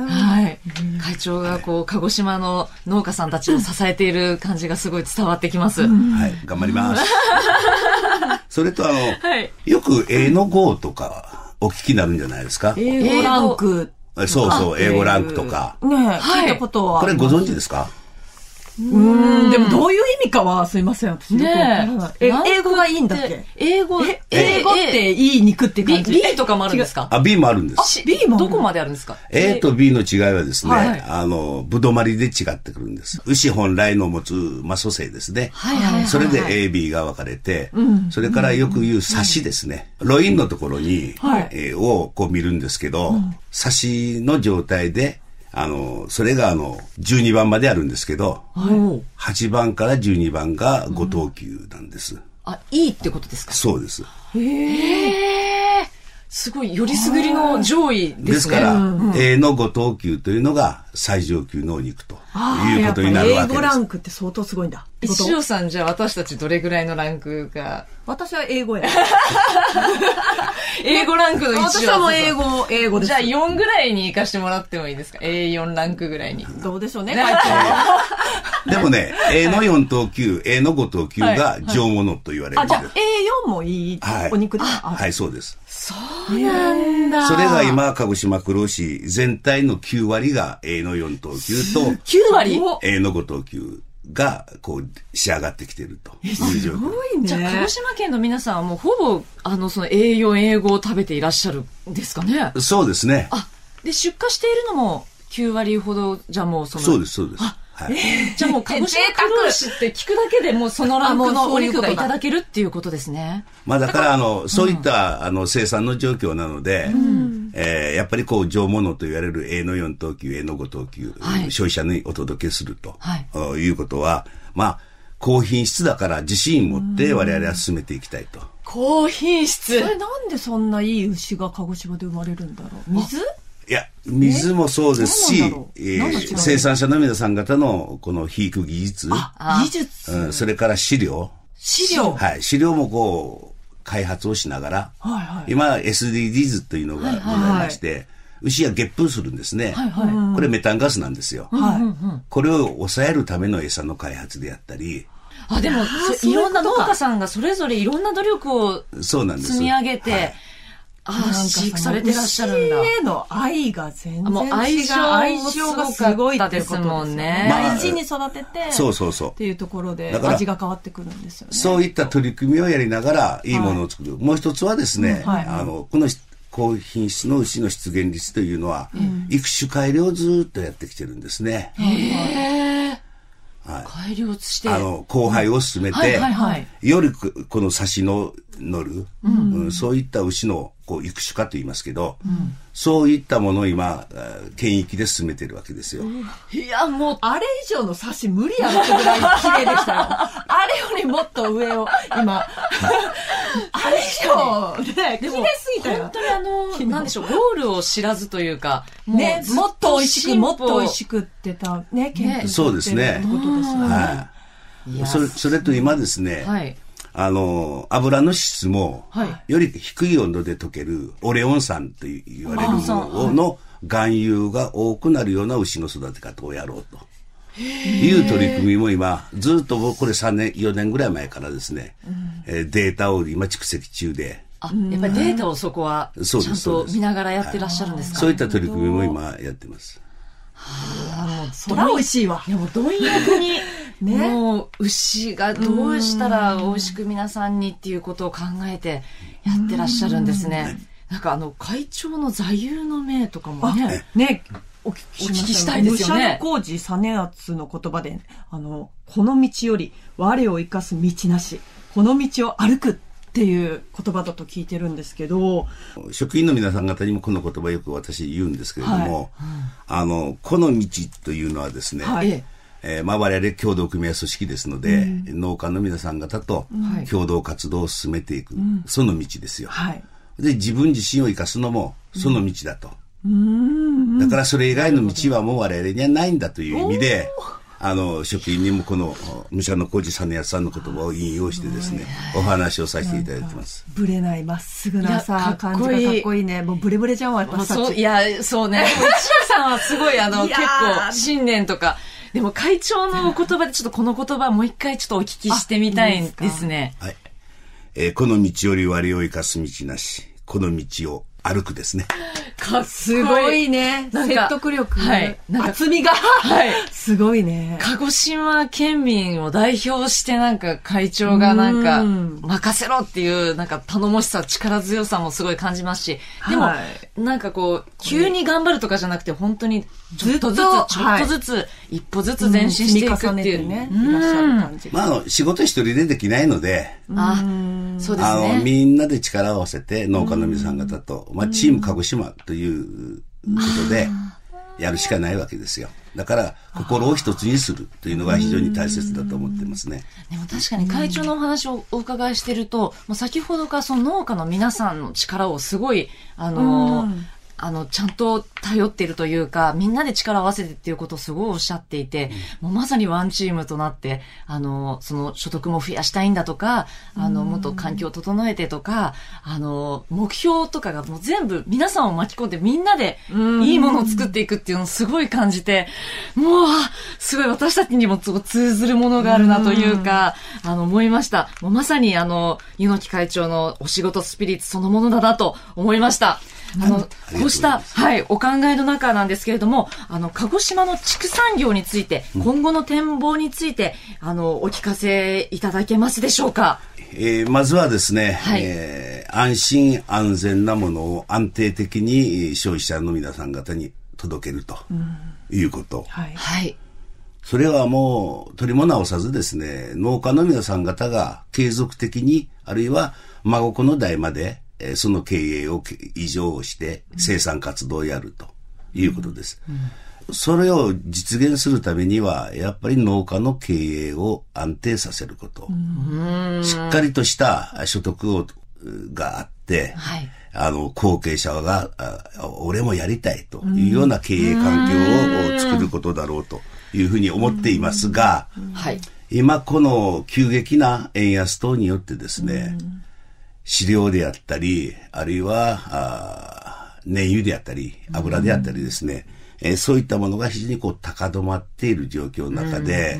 はい。会長がこう、鹿児島の農家さんたちを支えている感じがすごい伝わってきます。
はい、頑張ります。それとあの、
はい
よく A の号とかお聞きになるんじゃないですか？
英語ランク。
そうそう、英語ランクとか。
ねえ、聞いたことは。
これご存知ですか？
うん、でもどういう意味かはすいません。私よくわからないえ英語がいいんだっけ？
英語、
え英語っていい肉って感じ
？B とかもあるんですか？
あ、B もあるんです。
し
B も
どこまであるんですか
？A と B の違いはですね、
はい
あの、ぶどまりで違ってくるんです。牛本来の持つ、まあ、組成ですね。
はいはいはいはい
それで A、B が分かれて、それからよく言う差しですね。ロインのところに、をこう見るんですけど、差しの状態で、あの、それがあの、12番まであるんですけど、8番から12番が5等級なんです。
あ、いいってことですか？
そうです。
へえ。すごい、よりすぐりの上位ですね。
ですから、A の5等級というのが最上級のお肉ということになるわけです
英語ラ。ンクって相当すごいんだ。ってこと
塩さん、じゃあ私たちどれぐらいのランクが、
私は英語や。
英語ランクの一
私はもう英語、英語です。
じゃあ4ぐらいに行かしてもらってもいいですか ?A4 ランクぐらいに。
どうでしょうね、会長。
でもね、A の4等級、A の5等級が上物と言われる
あ、
んです。
じゃあ A4 もいい
はい
お肉ですか？
はい、そうです。
なんだ
それが今、鹿児島黒牛全体の9割が A の4等級と
9割
A の5等級が、こう、仕上がってきているという状況。
じゃあ、鹿児島県の皆さんはもうほぼ、あの、その A4、英語を食べていらっしゃるんですかね
そうですね。
あ、で、出荷しているのも9割ほど、じゃあもうその、
そうです、そうです。はい。
じゃあもう鹿児島黒牛って聞くだけでもうそのランクのお肉がいただけるっていうことですね。
まあだから、あの、そういった、あの、生産の状況なので、えーやっぱりこう、上物と言われる A の4等級、A の5等級、
はい。
消費者にお届けすると、
はい。
い、うことは、まあ、高品質だから自信持って我々は進めていきたいと。
高品質。
それなんでそんないい牛が鹿児島で生まれるんだろう？水？
いや、水もそうですしえー生産者の皆さん方のこの肥育技術、
技術。
うん、それから飼料、
飼料？
はい、飼料もこう、開発をしながら、
はいはい。
今 SDGs というのがございまして、牛がゲップするんですね。これメタンガスなんですよ。
はい。
これを抑えるための餌の開発であったり、
あ、でも、
い
ろんな農家さんがそれぞれいろんな努力を
そうなんです。
積み上げて、
はい
ああ、飼育されてらっしゃるんだ。
牛への愛が全然違う。
もう愛情
愛情がすごいっていうことです
もんね
大事に育てて、
そうそうそう
っていうところで味が変わってくるんですよね。
そういった取り組みをやりながら、いいものを作る。もう一つはですね、
うんはい
あの、この高品質の牛の出現率というのは、育種改良をずっとやってきてるんですね。
改良して。
あの、交配を進めて、
はいはいはい
よりここの差しの乗る、うんそういった牛のこう育種化と言いますけど、そういったものを今、あ県域で進めてるわけですよ。
いや、もう、
あれ以上の差し無理やろってぐらい綺麗でしたよ。あれよりもっと上を、今。あれ以上、ね、綺麗すぎたよ
本。当にあの、なんでしょう、ゴールを知らずというか、もう
ね、もっと美味しく、もっと美味しくってた、ね、研究
そうですねそれ、それと今ですね、
はい。
あの、油の質も、
はい。
より低い温度で溶けるオレオン酸と言われるものの含有が多くなるような牛の育て方をやろうと。いう取り組みも今、ずっと僕これ3年、4年ぐらい前からですね、えーデータを今蓄積中で、
あ、やっぱりデータをそこは、ち
そう
ゃんと見ながらやってらっしゃるんですか？
そういった取り組みも今やってます。
そら美味しいわ。
いやもう貪欲に、もう牛がどうしたら美味しく皆さんにっていうことを考えてやってらっしゃるんですね。なんかあの会長の座右の銘とかもね。
ね、お聞きし
たいですよね
武者の工事実圧の言葉で、あの、この道より我を生かす道なし、この道を歩くっていう言葉だと聞いてるんですけど、
職員の皆さん方にもこの言葉よく私言うんですけれども、あの、この道というのはですね、
はい
ええ
えーまあ我々共同組合組織ですので、農家の皆さん方と共同活動を進めていく、その道ですよ。
はい。
で、自分自身を生かすのもその道だと。だからそれ以外の道はもう我々にはないんだという意味で、あの、職員にもこの、武者の小路実康さんの言葉を引用してですね、お話をさせていただいてます。
ぶれないまっすぐなさ、
かっ
感じ
こいい
がかっこいいね。もうブレブレじゃん私た
ういや、そうね。一夜さんはすごい、あの、結
ー
構、信念とか。でも会長のお言葉でちょっとこの言葉もう一回ちょっとお聞きしてみたいんですね。
はい。えーこの道より我を生かす道なし、この道を歩くですね。
かっ
すごいね。
なんか
説得力。
はいなんか
厚みが。
はい
すごいね。
鹿児島県民を代表してなんか会長がなんか
うん
任せろっていうなんか頼もしさ、力強さもすごい感じますし、でも
は
なんかこう、急に頑張るとかじゃなくて本当にちょっとずつ、
ずっと
ちょっとずつ、一歩ずつ前進していくっていう。
ねいらっしゃる感じが。
まあ、あの、仕事一人でできないので、
あ、そうです
あの、
ね。
みんなで力を合わせて農家の皆さん方と、まあ、チーム鹿児島ということで、やるしかないわけですよ。だから、心を一つにするというのが非常に大切だと思ってますね。
でも確かに会長のお話をお伺いしてると、もう先ほどからその農家の皆さんの力をすごい、あの、あの、ちゃんと頼っているというか、みんなで力を合わせてっていうことをすごいおっしゃっていて、もうまさにワンチームとなって、あの、その所得も増やしたいんだとか、あの、もっと環境を整えてとか、あの、目標とかがもう全部皆さんを巻き込んでみんなでいいものを作っていくっていうのをすごい感じて、もう、あすごい私たちにも通ずるものがあるなというか、あの、思いました。もうまさにあの、猪木会長のお仕事スピリッツそのものだなと思いました。あの、こうした、はい、お考えの中なんですけれども、あの、鹿児島の畜産業について、今後の展望について、あの、お聞かせいただけますでしょうか？
えーまずはですね、
はい
えー安心安全なものを安定的にえー消費者の皆さん方に届けるということ。
はい。
はい。
それはもう取りも直さずですね、農家の皆さん方が継続的に、あるいは孫子の代まで、えーその経営をけ異常して生産活動をやるということです。それを実現するためには、やっぱり農家の経営を安定させること。しっかりとした所得をがあって、
はい
あの、後継者が、あ俺もやりたいというような経営環境を作ることだろうというふうに思っていますが、
はい。
今この急激な円安等によってですね、飼料であったり、あるいは、あ燃油であったり、油であったりですね、えーそういったものが非常にこう高止まっている状況の中で、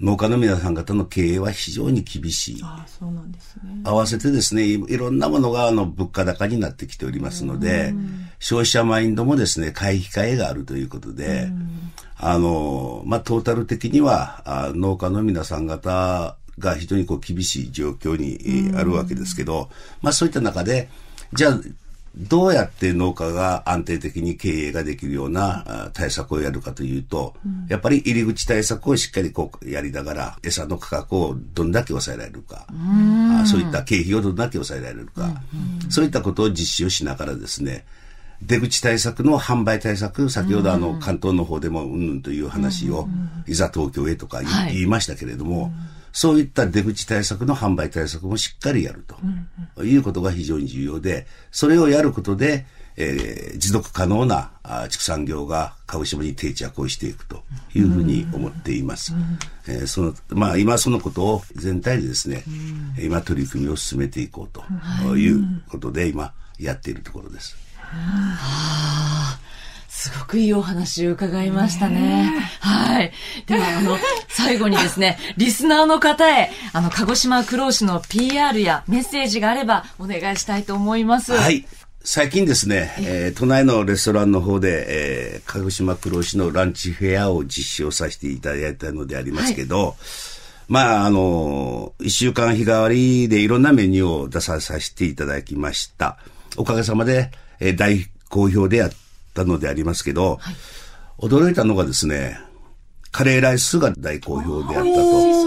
農家の皆さん方の経営は非常に厳しい。
あそうなんですね。
合わせてですね、いいろんなものがあの物価高になってきておりますので、消費者マインドもですね、買い控えがあるということで、あの、まあ、トータル的には、あ農家の皆さん方が非常にこう厳しい状況にえーあるわけですけど、まあ、そういった中で、じゃあ、どうやって農家が安定的に経営ができるようなあ対策をやるかというと、やっぱり入り口対策をしっかりこうやりながら、餌の価格をどんだけ抑えられるか、あそういった経費をどんだけ抑えられるか、そういったことを実施をしながらですね、出口対策の販売対策、先ほどあの関東の方でもうんぬんという話を、いざ東京へとか言い,、ましたけれども、そういった出口対策の販売対策もしっかりやると。いうことが非常に重要で、それをやることで、えー持続可能なあ畜産業が鹿児島に定着をしていくというふうに思っています。えーその、まあ今そのことを全体でですね、今取り組みを進めていこうとい。うことで今やっているところです。
すごくいいお話を伺いましたね。はい。では、あの、最後にですね、リスナーの方へ、あの、鹿児島黒牛の PR やメッセージがあればお願いしたいと思います。
はい。最近ですね、えー都内のレストランの方で、えー鹿児島黒牛のランチフェアを実施をさせていただいたのでありますけど、まあ、あの、一週間日替わりでいろんなメニューを出ささせていただきました。おかげさまで、えー大好評であったのでありますけど、驚いたのがですね、カレーライスが大好評であったと。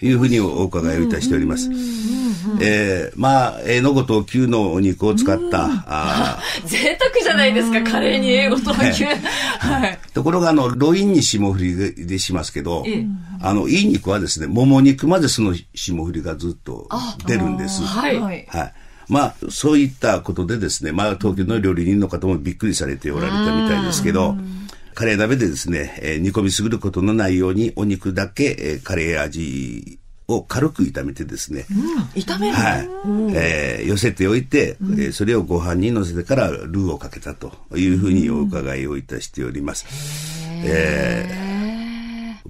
いうふうにお伺いをいたしております。えーまあ、えーのごと牛のお肉を使った、あ
贅沢じゃないですか、カレーに英語と野球。はい。
ーところが、あの、ロインに霜降りでしますけど
ええ、
あの、いい肉はですね、もも肉までその霜降りがずっと出るんです。
はい。
はい。
はい。まあ、そういったことでですね、まあ、東京の料理人の方もびっくりされておられたみたいですけど、カレー鍋でですね、えー煮込みすぎることのないように、お肉だけ、えーカレー味を軽く炒めてですね、
炒める
はい。えー寄せておいて、えーそれをご飯に乗せてからルーをかけたというふうにお伺いをいたしております。えー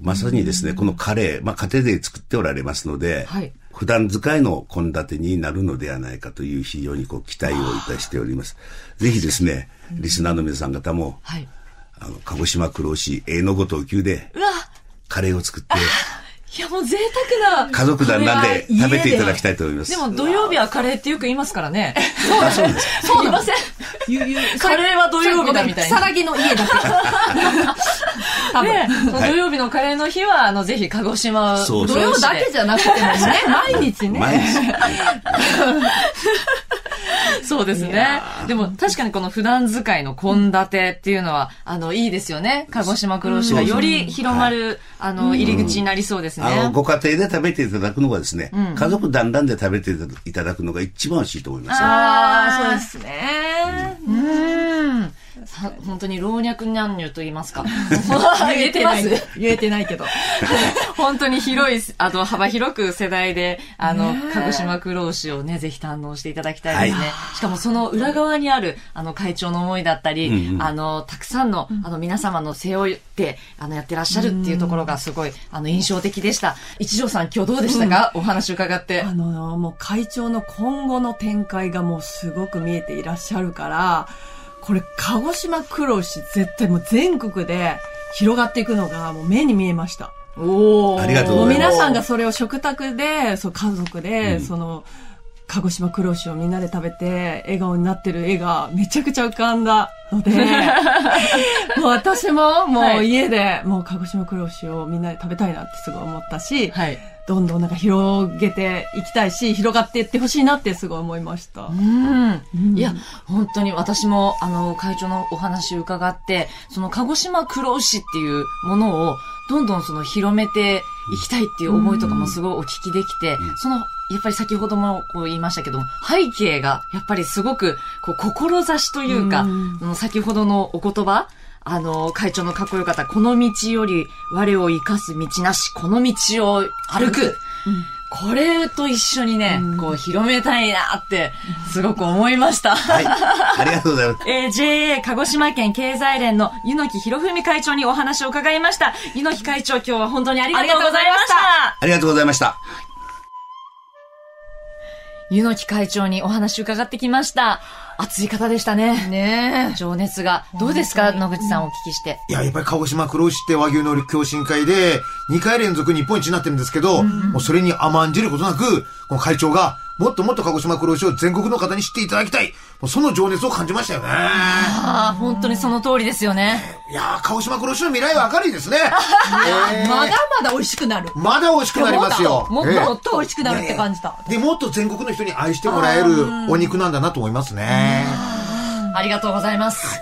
まさにですね、このカレー、まあ家庭で作っておられますので、
はい
普段使いの献立になるのではないかという非常にこう期待をいたしております。ぜひですね、リスナーの皆さん方も、
はい。
あの、鹿児島黒牛、営のごと級でカレーを作って、
いやもう贅沢な。
家族団らんで食べていただきたいと思います。
でも土曜日はカレーってよく言いますからね。
あそうです。
そういません。カレーは土曜日だみたいな
さらぎの家だけ。多分。
土曜日のカレーの日は、あの、ぜひ鹿児島
土曜だけじゃなくてもね、毎日ね。
毎日。
そうですね。でも確かにこの普段使いの献立っていうのは、あの、いいですよね。鹿児島黒牛がより広まる、あの、入り口になりそうですね。
あの、ご家庭で食べていただくのがですね、家族団らんで食べていただくのが一番美味しいと思いますよ。
ああ、
そうで
そうですね。うん。さ 本当に老若男女と言いますか。言えてます
言えてないけど。
本当に広い、あの、幅広く世代で、あの、鹿児島黒牛をね、ぜひ堪能していただきたいですね。しかもその裏側にある、あの、会長の思いだったり、
うんうん
あの、たくさんの、あの、皆様の背負って、あの、やってらっしゃるっていうところがすごい、あの、印象的でした。一条さん、今日どうでしたか、お話伺って。
あの、もう会長の今後の展開がもうすごく見えていらっしゃるから、これ、鹿児島黒牛絶対もう全国で広がっていくのがもう目に見えました。
おー
ありがとうございます
皆さんがそれを食卓で、そう家族で、その、鹿児島黒牛をみんなで食べて、笑顔になってる絵がめちゃくちゃ浮かんだので、もう私もも
はい
う家で、もう鹿児島黒牛をみんなで食べたいなってすごい思ったし、
はい。
どんどんなんか広げていきたいし、広がっていってほしいなってすごい思いました。
うん。いや、本当に私も、あの、会長のお話を伺って、その鹿児島黒牛っていうものを、どんどんその広めていきたいっていう思いとかもすごいお聞きできて、その、やっぱり先ほどもこう言いましたけども、背景がやっぱりすごく、こう、志というか、その先ほどのお言葉、あの、会長のかっこよかった、この道より我を生かす道なし、この道を歩く。これと一緒にね、こう広めたいなって、すごく思いました。
はい。ありがとうございます。
えー JA 鹿児島県経済連の柚木博文会長にお話を伺いました。柚木会長、今日は本当にありがとうございました。
ありがとうございました。
柚木会長にお話を伺ってきました。熱い方でしたね。
ね
情熱が。どうですか？野口さんお聞きして。
いや、やっぱり鹿児島黒牛って和牛の共進会で、2回連続日本一になってるんですけど、もうそれに甘んじることなく、この会長が、もっともっと鹿児島黒牛を全国の方に知っていただきたい。もうその情熱を感じましたよね。
ああ、本当にその通りですよね。
いやー、鹿児島黒牛の未来は明るいですね。えー
まだまだ美味しくなる。
まだ美味しくなりますよ。
もっと
ええ
もっと美味しくなるって感じた。
で、もっと全国の人に愛してもらえるお肉なんだなと思いますね。
ありがとうございます。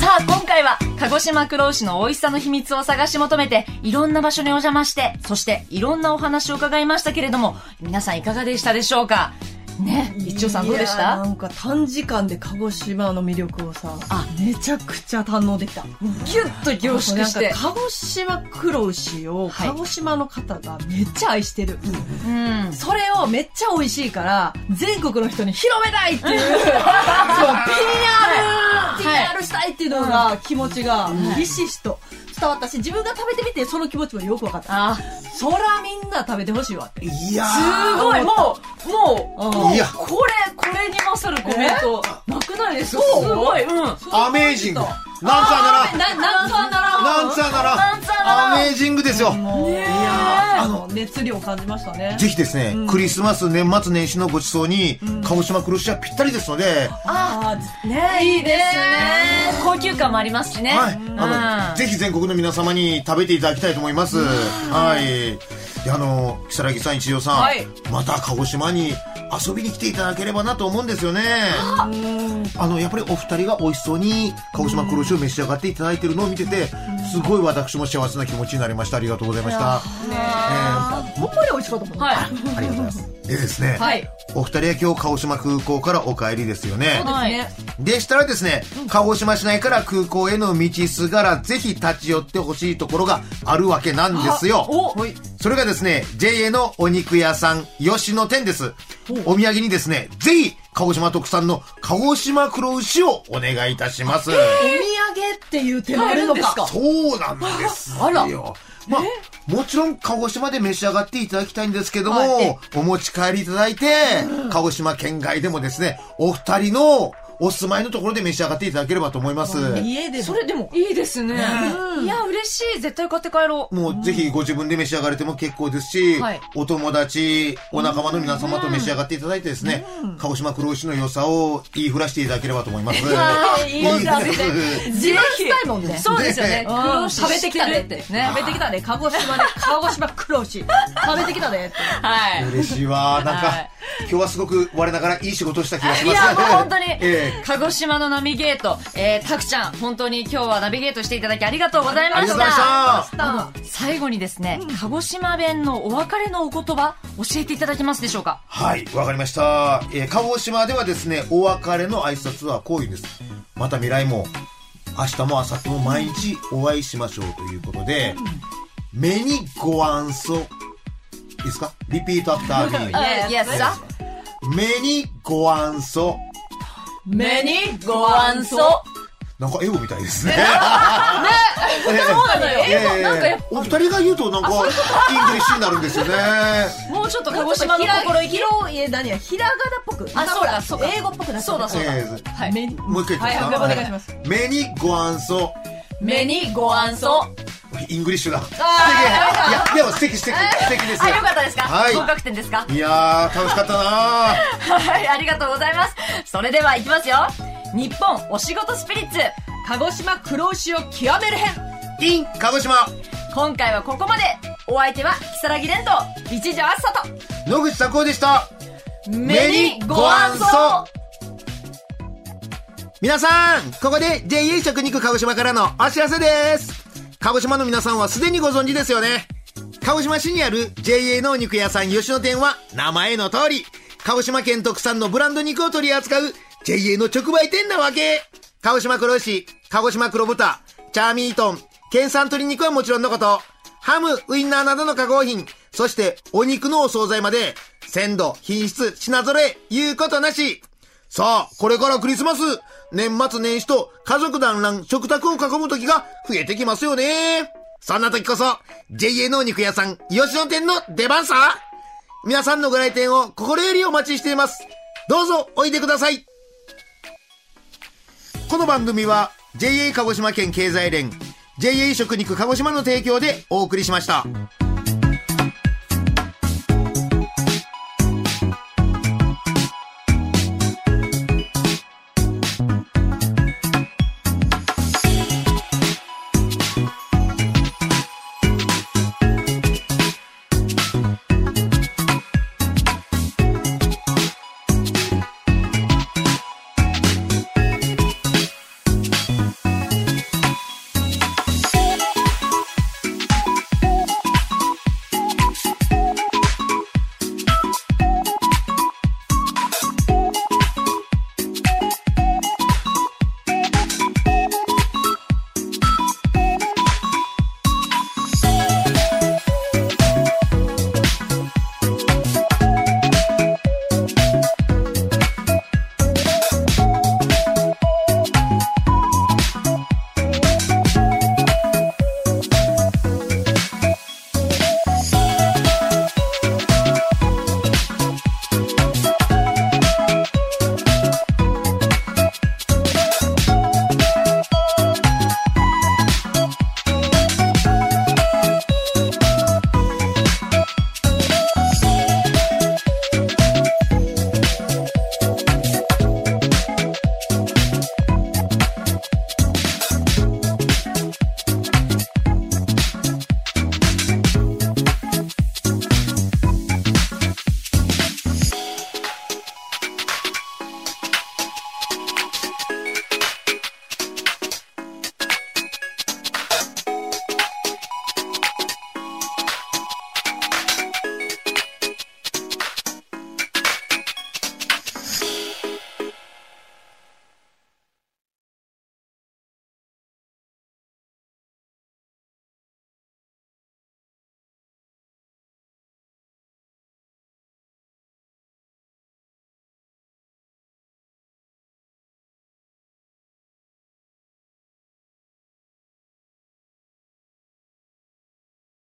さあ、今回は、鹿児島黒牛の美味しさの秘密を探し求めて、いろんな場所にお邪魔して、そして、いろんなお話を伺いましたけれども、皆さんいかがでしたでしょうか？ね、一応さんどうでし
いやーな
た
んか短時間で鹿児島の魅力をさ、
あ。
めちゃくちゃ堪能できた。
ギュッと凝縮して
なん。か鹿児島黒牛を
はい。
鹿児島の方がめっちゃ愛してる。
うん。
それをめっちゃ美味しいから、全国の人に広めたいっていう、そう、PR、PR したいっていうのが、気持ちが、ひしひしと伝わったし、自分が食べてみて、その気持ちもよく分かった。
あ、
そらみんな食べてほしいわって。
いや
す
ー。
ごい、もう、もう、
うん
もう
いや
これ、これに勝るコメント、なくないですか？すごい、うん。
アメージング。なんつあなら。
な、なんかなら
なんつあなら。
なんつあなら
アメージングですよ。いやー
あの、熱量を感じましたね。
ぜひですね、クリスマス、年末年始のご馳走に、鹿児島黒牛はぴったりですので、
ああ、ねいいですね。
高級感もありますしね。
はい。
うん
あの、ぜひ全国の皆様に食べていただきたいと思います。はい。で、あの、木更木さん、一条さん、
はい
また鹿児島に遊びに来ていただければなと思うんですよね。あの、やっぱりお二人が美味しそうに鹿児島黒牛を召し上がっていただいてるのを見てて、すごい私も幸せな気持ちになりました。ありがとうございました。
ほんまに美味しかったもん。
はい。
ありがとうございます。でですね、
はい。
お二人は今日鹿児島空港からお帰りですよね。
はい
ね。
でしたらですね、鹿児島市内から空港への道すがらぜひ立ち寄ってほしいところがあるわけなんですよ。
お
それがですね、JA のお肉屋さん、吉野店です。お土産にですね、ぜひ、鹿児島特産の鹿児島黒牛をお願いいたします。
お土産っていう手もあるのか。
そうなんですよ。
あら
まあ、もちろん鹿児島で召し上がっていただきたいんですけども、
はい。
お持ち帰りいただいて、鹿児島県外でもですね、お二人のお住まいのところで召し上がっていただければと思います。
家で
それでもいいですね。いや、嬉しい。絶対買って帰ろう。
もうぜひご自分で召し上がれても結構ですし、
はい
お友達、お仲間の皆様と召し上がっていただいてですね、鹿児島黒牛の良さを言いふらしていただければと思います。
いいですね
自慢したいもんね。
そうですよね。
うん
黒牛
食べてきたねって。
ね
食べてきたね。鹿児島で、鹿児島黒牛。食べてきたねって。
はい。
嬉しいわ。なんか、
はい
今日はすごく我ながらいい仕事をした気がし
い
ます。
や、もう本当に、
ええ
鹿児島のナビゲート、えー、たくちゃん、本当に今日はナビゲートしていただきありがとうございました。最後にですね、鹿児島弁のお別れのお言葉、教えていただけますでしょうか？
はい、わかりました。えー鹿児島ではですね、お別れの挨拶はこういうんです。また未来も、明日も明後日も毎日お会いしましょうということで、目にご安息。いいですか？ Repeat after me。
Yes, sir.
目にご安息。
目にご安息。
なんか英語みたいですね。
そうなのよ。
ええ
なんかやっ
お二人が言うとなんか、イングリッシュになるんですよね。
ぱもうちょっと鹿児島の心意気。
広い、え、何や、ひらがなっぽく。
あそうだそうだ
英語っぽくな
そうだそうだ。
ええ
はい。
目に
もう一回
はいお願いします
目にご安息。
目にご安息。
English だ。素敵。いや、でも素敵素敵。素敵です
あ、よかったですか？
はい
合格点ですか？
いやー、楽しかったな
はい、ありがとうございます。それでは行きますよ。日本お仕事スピリッツ。
鹿児島黒牛を極める編。
イン、鹿児島、
今回はここまで。お相手は、木更木蓮と、一条あっさと、
野口咲子でした。
目にご安息
皆さん、ここで JA 食肉鹿児島からのお知らせです。鹿児島の皆さんはすでにご存知ですよね。鹿児島市にある JA のお肉屋さん吉野店は名前の通り、鹿児島県特産のブランド肉を取り扱う JA の直売店なわけ。鹿児島黒牛、鹿児島黒豚、チャーミートン、県産鶏肉はもちろんのこと、ハム、ウインナーなどの加工品、そしてお肉のお惣菜まで、鮮度、品質、品揃え、言うことなし。さあ、これからクリスマス、年末年始と家族団らん食卓を囲む時が増えてきますよね。そんな時こそ、JA のお肉屋さん、吉野店の出番さ。皆さんのご来店を心よりお待ちしています。どうぞおいでください。この番組は JA 鹿児島県経済連 JA 食肉鹿児島の提供でお送りしました。